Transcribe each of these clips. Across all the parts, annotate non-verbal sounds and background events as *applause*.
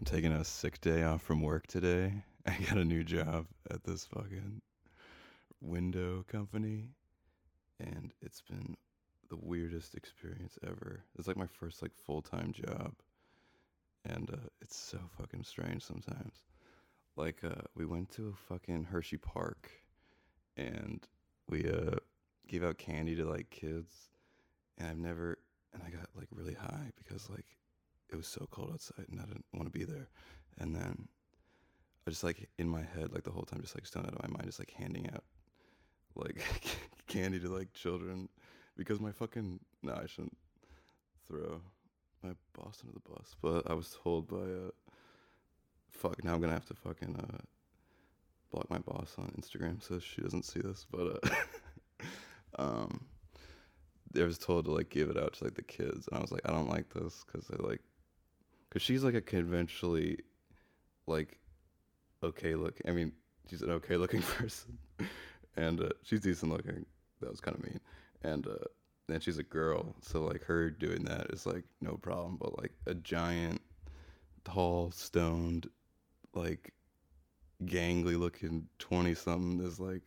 I'm taking a sick day off from work today. *laughs* I got a new job at this fucking window company, and it's been the weirdest experience ever. It's like my first like full time job, and uh, it's so fucking strange sometimes. Like uh, we went to a fucking Hershey Park, and we uh, gave out candy to like kids, and I've never and I got like really high because like it was so cold outside and I didn't want to be there. And then I just like in my head, like the whole time, just like stoned out of my mind, just like handing out like *laughs* candy to like children because my fucking no, I shouldn't throw my boss under the bus, but I was told by uh fuck now I'm gonna have to fucking uh block my boss on Instagram so she doesn't see this, but uh *laughs* um I was told to like give it out to like the kids, and I was like, I don't like this because they like, because she's like a conventionally, like, okay look. I mean, she's an okay looking *laughs* person, and uh, she's decent looking. That was kind of mean, and uh, she's a girl, so like her doing that is like no problem. But like a giant, tall, stoned, like, gangly looking twenty something is like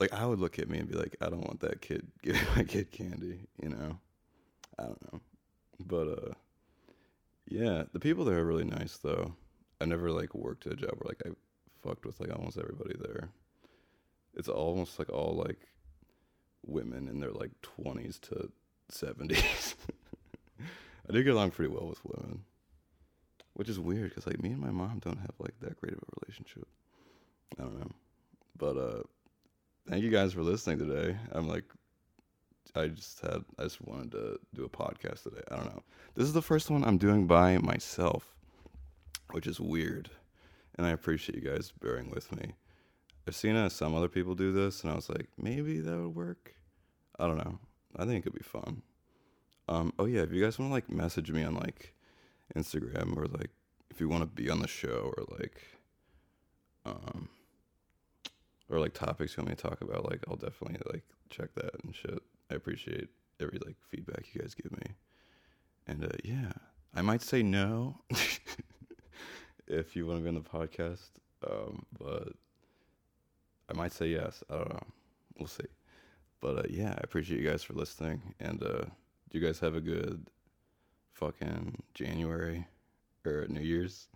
like I would look at me and be like, I don't want that kid giving *laughs* my kid candy, you know. I don't know, but uh, yeah, the people there are really nice though. I never like worked at a job where like I fucked with like almost everybody there. It's almost like all like women in their like twenties to seventies. *laughs* I do get along pretty well with women, which is weird because like me and my mom don't have like that great of a relationship. I don't know, but uh thank you guys for listening today. I'm like, I just had, I just wanted to do a podcast today. I don't know. This is the first one I'm doing by myself, which is weird. And I appreciate you guys bearing with me. I've seen uh, some other people do this, and I was like, maybe that would work. I don't know. I think it could be fun. Um, oh yeah, if you guys want to like message me on like Instagram or like if you want to be on the show or like um or like topics you want me to talk about, like I'll definitely like check that and shit. I appreciate every like feedback you guys give me. And uh, yeah, I might say no *laughs* if you want to be on the podcast, um, but I might say yes. I don't know. We'll see. But uh, yeah, I appreciate you guys for listening. And uh, do you guys have a good fucking January or New Year's?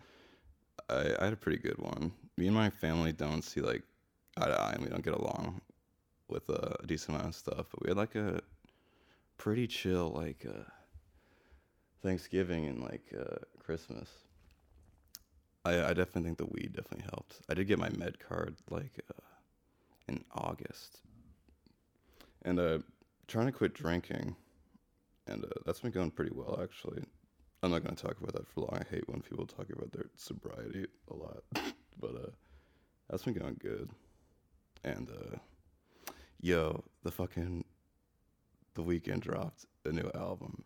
I, I had a pretty good one. Me and my family don't see like eye to eye and we don't get along with a decent amount of stuff. But we had like a pretty chill like uh, Thanksgiving and like uh, Christmas. I, I definitely think the weed definitely helped. I did get my med card like uh, in August, and uh, trying to quit drinking, and uh, that's been going pretty well actually. I'm not gonna talk about that for long. I hate when people talk about their sobriety a lot, *laughs* but uh, that's been going good and uh, yo, the fucking the Weeknd dropped a new album,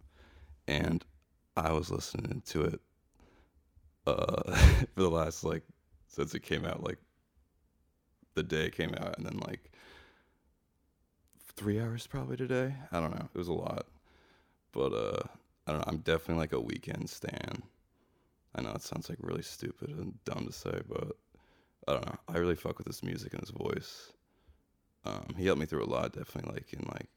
and I was listening to it uh, *laughs* for the last like since it came out, like the day it came out, and then like three hours probably today. I don't know. It was a lot, but uh, I don't know. I'm definitely like a Weeknd stan. I know it sounds like really stupid and dumb to say, but I don't know. I really fuck with his music and his voice. Um, he helped me through a lot, definitely. Like in like,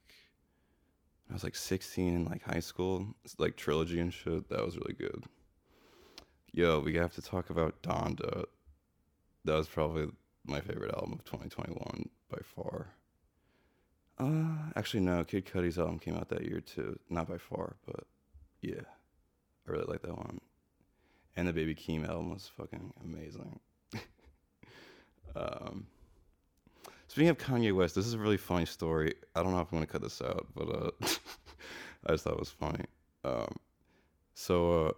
I was like 16 in like high school, it's like trilogy and shit. That was really good. Yo, we have to talk about Donda. That was probably my favorite album of 2021 by far. Uh, actually no, Kid Cudi's album came out that year too. Not by far, but yeah, I really like that one. And the Baby Keem album was fucking amazing. *laughs* Um, speaking of Kanye West, this is a really funny story. I don't know if I'm gonna cut this out, but uh, *laughs* I just thought it was funny. Um, so uh,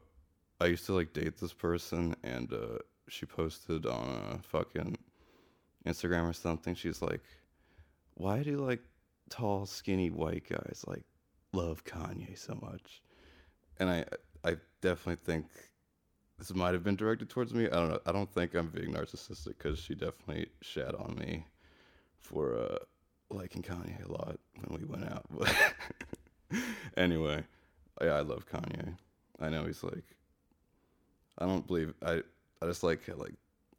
I used to like date this person, and uh, she posted on a fucking Instagram or something. She's like, "Why do like tall, skinny white guys like love Kanye so much?" And I, I definitely think this might have been directed towards me. I don't know. I don't think I'm being narcissistic because she definitely shat on me for uh, liking Kanye a lot when we went out. But *laughs* anyway, yeah, I love Kanye. I know he's like, I don't believe I. I just like like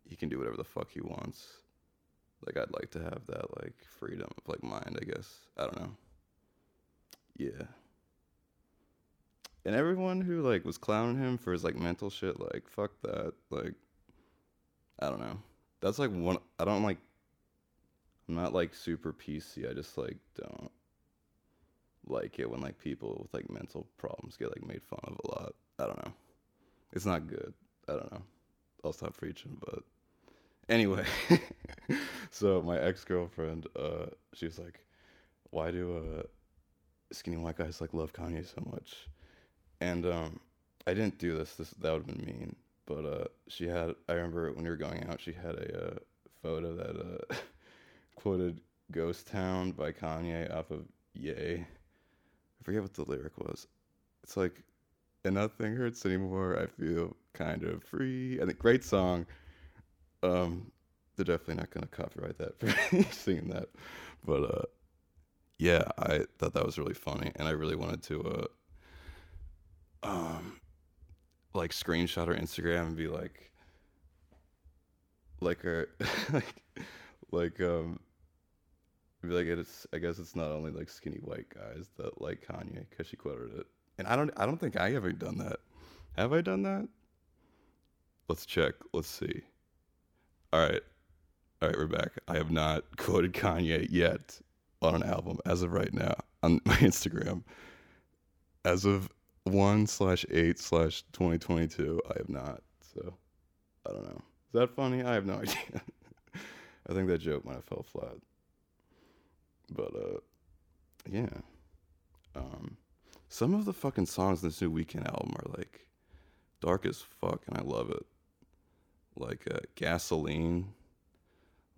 he can do whatever the fuck he wants. Like I'd like to have that like freedom of like mind. I guess I don't know. Yeah. And everyone who like was clowning him for his like mental shit, like fuck that. Like I don't know. That's like one. I don't like. I'm not like super PC. I just like don't like it when like people with like mental problems get like made fun of a lot. I don't know. It's not good. I don't know. I'll stop preaching, but anyway. *laughs* so my ex girlfriend, uh, she was like, "Why do uh, skinny white guys like love Kanye so much?" And um, I didn't do this. This that would have been mean. But uh, she had. I remember when we were going out, she had a uh, photo that uh, *laughs* quoted "Ghost Town" by Kanye off of Ye. I forget what the lyric was. It's like, and nothing hurts anymore. I feel kind of free. And a great song. Um, they're definitely not gonna copyright that for *laughs* singing that, but uh, yeah, I thought that was really funny, and I really wanted to uh, um, like screenshot her Instagram and be like, like her, *laughs* like, like um, be like it's. I guess it's not only like skinny white guys that like Kanye because she quoted it, and I don't. I don't think I ever done that. Have I done that? Let's check. Let's see. All right. All right, we're back. I have not *laughs* quoted Kanye yet on an album as of right now on *laughs* my Instagram. As of one slash eight slash twenty twenty two, I have not. So I don't know. Is that funny? I have no *laughs* idea. I think that joke might have fell flat. But uh yeah. Um some of the fucking songs in this new Weeknd album are like dark as fuck and I love it. Like uh gasoline.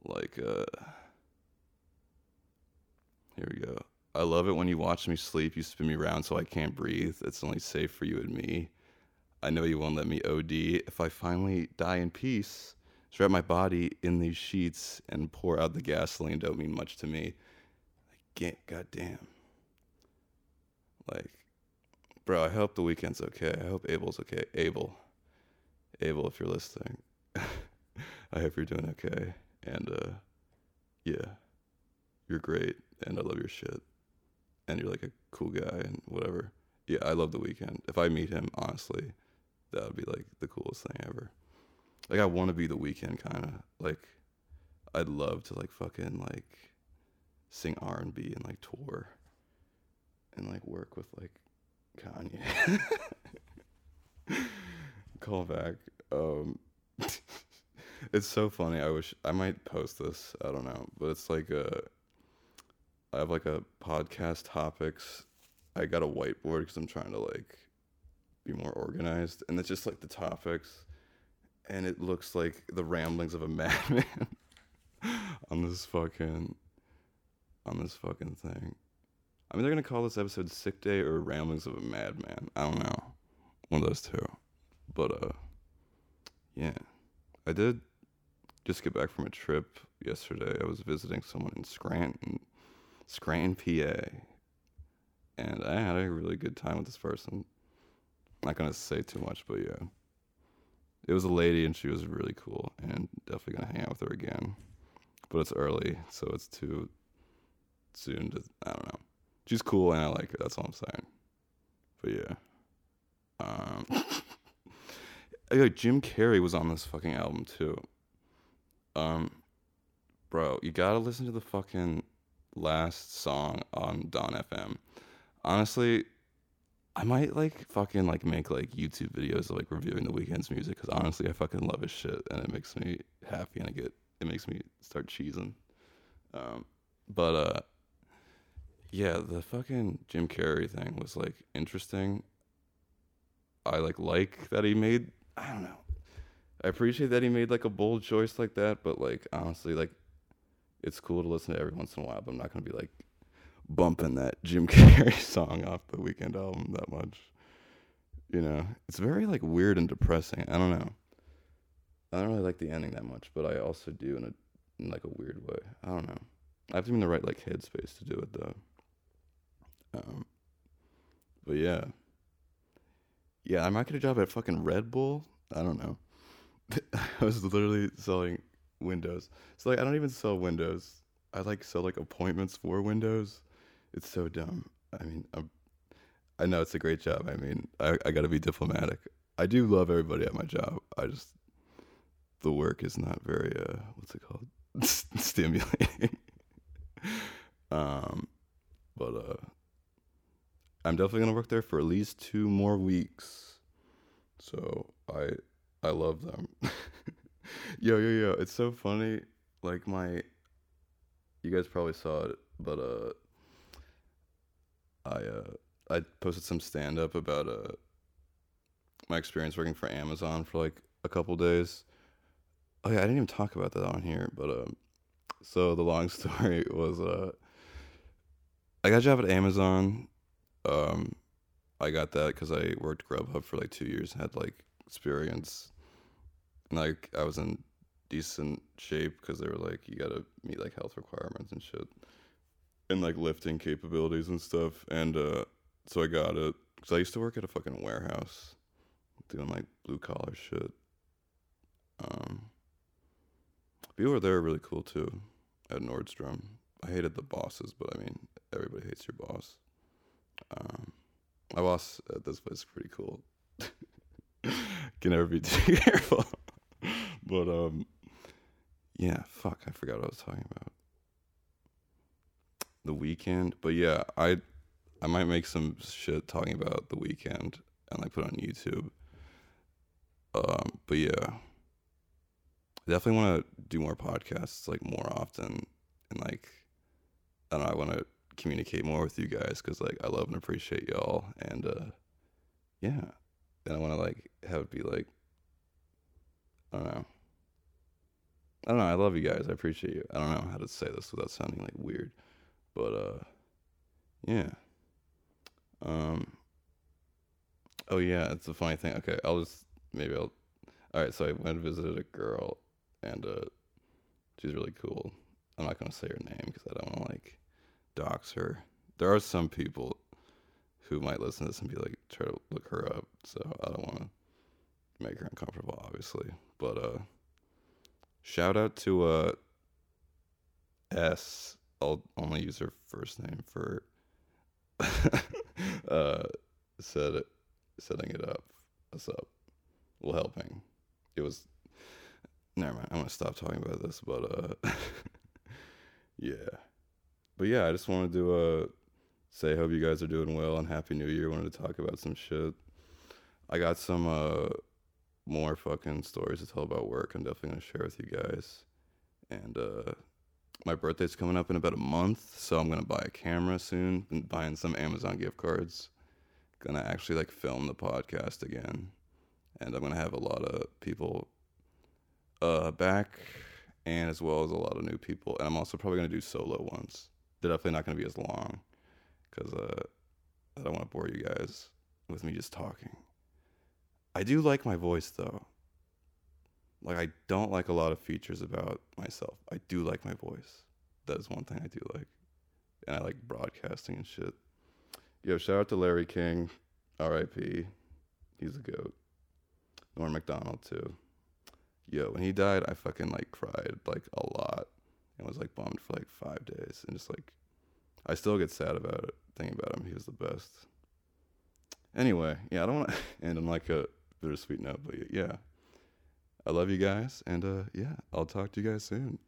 Like uh here we go. I love it when you watch me sleep. You spin me around so I can't breathe. It's only safe for you and me. I know you won't let me OD. If I finally die in peace, strap my body in these sheets and pour out the gasoline don't mean much to me. God damn. Like, bro, I hope the Weeknd's okay. I hope Abel's okay. Abel. Abel, if you're listening, *laughs* I hope you're doing okay. And, uh, yeah, you're great. And I love your shit and you're like a cool guy and whatever. Yeah, I love the Weeknd. If I meet him, honestly, that would be like the coolest thing ever. Like I want to be the Weeknd kind of like. I'd love to like fucking like sing R and B and like tour and like work with like Kanye. *laughs* Call back. Um, *laughs* it's so funny. I wish I might post this. I don't know, but it's like a I have like a podcast topics. I got a whiteboard because I'm trying to like be more organized, and it's just like the topics, and it looks like the ramblings of a *laughs* madman on this fucking on this fucking thing. I mean, they're gonna call this episode "Sick Day" or "Ramblings of a Madman." I don't know, one of those two. But uh, yeah, I did just get back from a trip yesterday. I was visiting someone in Scranton Scranton, PA. And I had a really good time with this person. I'm not gonna say too much, but yeah. It was a lady and she was really cool and definitely gonna hang out with her again. But it's early, so it's too soon to I don't know. She's cool and I like her, that's all I'm saying. But yeah. Um *laughs* yeah, Jim Carrey was on this fucking album too. Um bro, you gotta listen to the fucking last song on Dawn FM. Honestly, I might like fucking like make like YouTube videos of like reviewing the Weeknd's music because honestly, I fucking love his shit and it makes me happy and I get it makes me start cheesing. Um, but uh, yeah, the fucking Jim Carrey thing was like interesting. I like like that he made. I don't know. I appreciate that he made like a bold choice like that, but like honestly, like it's cool to listen to every once in a while, but I'm not gonna be like bumping that Jim *laughs* Carrey song off the Weeknd album that much. You know, it's very like weird and depressing. I don't know. I don't really like the ending that much, but I also do in a in like a weird way. I don't know. I have to be in the right like headspace to do it though. Um, but yeah, yeah, I might get a job at fucking Red Bull. I don't know. *laughs* I was literally selling windows. So like I don't even sell windows. I like sell like appointments for windows. It's so dumb. I mean, I'm, I know it's a great job. I mean, I, I got to be diplomatic. I do love everybody at my job. I just the work is not very uh what's it called *laughs* stimulating. *laughs* um, but uh, I'm definitely gonna work there for at least two more weeks. So I I love them. *laughs* yo yo yo, it's so funny. Like my, you guys probably saw it, but uh, I uh I posted some stand up about uh my experience working for Amazon for like a couple days. Oh yeah, I didn't even talk about that on here, but um, so the long *laughs* story was uh, I got a job at Amazon. Um, I got that because I worked Grubhub for like two years, had like experience, and like I was in decent shape because they were like you gotta meet like health requirements and shit, and like lifting capabilities and stuff, and uh, so I got it because I used to work at a fucking warehouse doing like blue collar shit. Um, people were there really cool too at Nordstrom. I hated the bosses, but I mean, everybody hates your boss. Um, my boss at this place is pretty cool. *laughs* Can never be too *laughs* careful. but um, yeah, fuck, I forgot what I was talking about. The Weeknd, but yeah, I I might make some shit talking about the Weeknd and like put on YouTube. Um, but yeah, I definitely want to do more podcasts like more often and like I don't know, I want to communicate more with you guys because like I love and appreciate y'all and uh yeah, and I want to like have it be like I don't know. I don't know. I love you guys. I appreciate you. I don't know how to say this without sounding like weird, but uh, yeah. Um. Oh yeah, it's a funny thing. Okay, I'll just maybe I'll. All right, so I went and visited a girl, and uh, she's really cool. I'm not gonna say her name because I don't want to like dox her. There are some people who might listen to this and be like, try to look her up. So I don't want to make her uncomfortable, obviously. But uh, shout out to uh S. I'll only use her first name for *laughs* uh set setting it up. Us up. Well, helping. It was. Never mind. I'm gonna stop talking about this, but uh, *laughs* yeah, but yeah, I just wanted to uh say hope you guys are doing well and happy New Year. Wanted to talk about some shit. I got some uh more fucking stories to tell about work. I'm definitely gonna share with you guys. And uh, my birthday's coming up in about a month, so I'm gonna buy a camera soon and buying some Amazon gift cards. Gonna actually like film the podcast again, and I'm gonna have a lot of people uh back, and as well as a lot of new people. And I'm also probably gonna do solo ones. They're definitely not gonna be as long, cause uh, I don't want to bore you guys with me just talking. I do like my voice though. Like I don't like a lot of features about myself. I do like my voice. That is one thing I do like. And I like broadcasting and shit. Yo, shout out to Larry King, R.I.P. He's a goat. Norm Macdonald too. Yo, when he died, I fucking like cried like a lot and was like bummed for like five days and just like I still get sad about it thinking about him. He was the best. Anyway, yeah, I don't want to *laughs* end on like a bittersweet note, but yeah, I love you guys, and uh, yeah, I'll talk to you guys soon.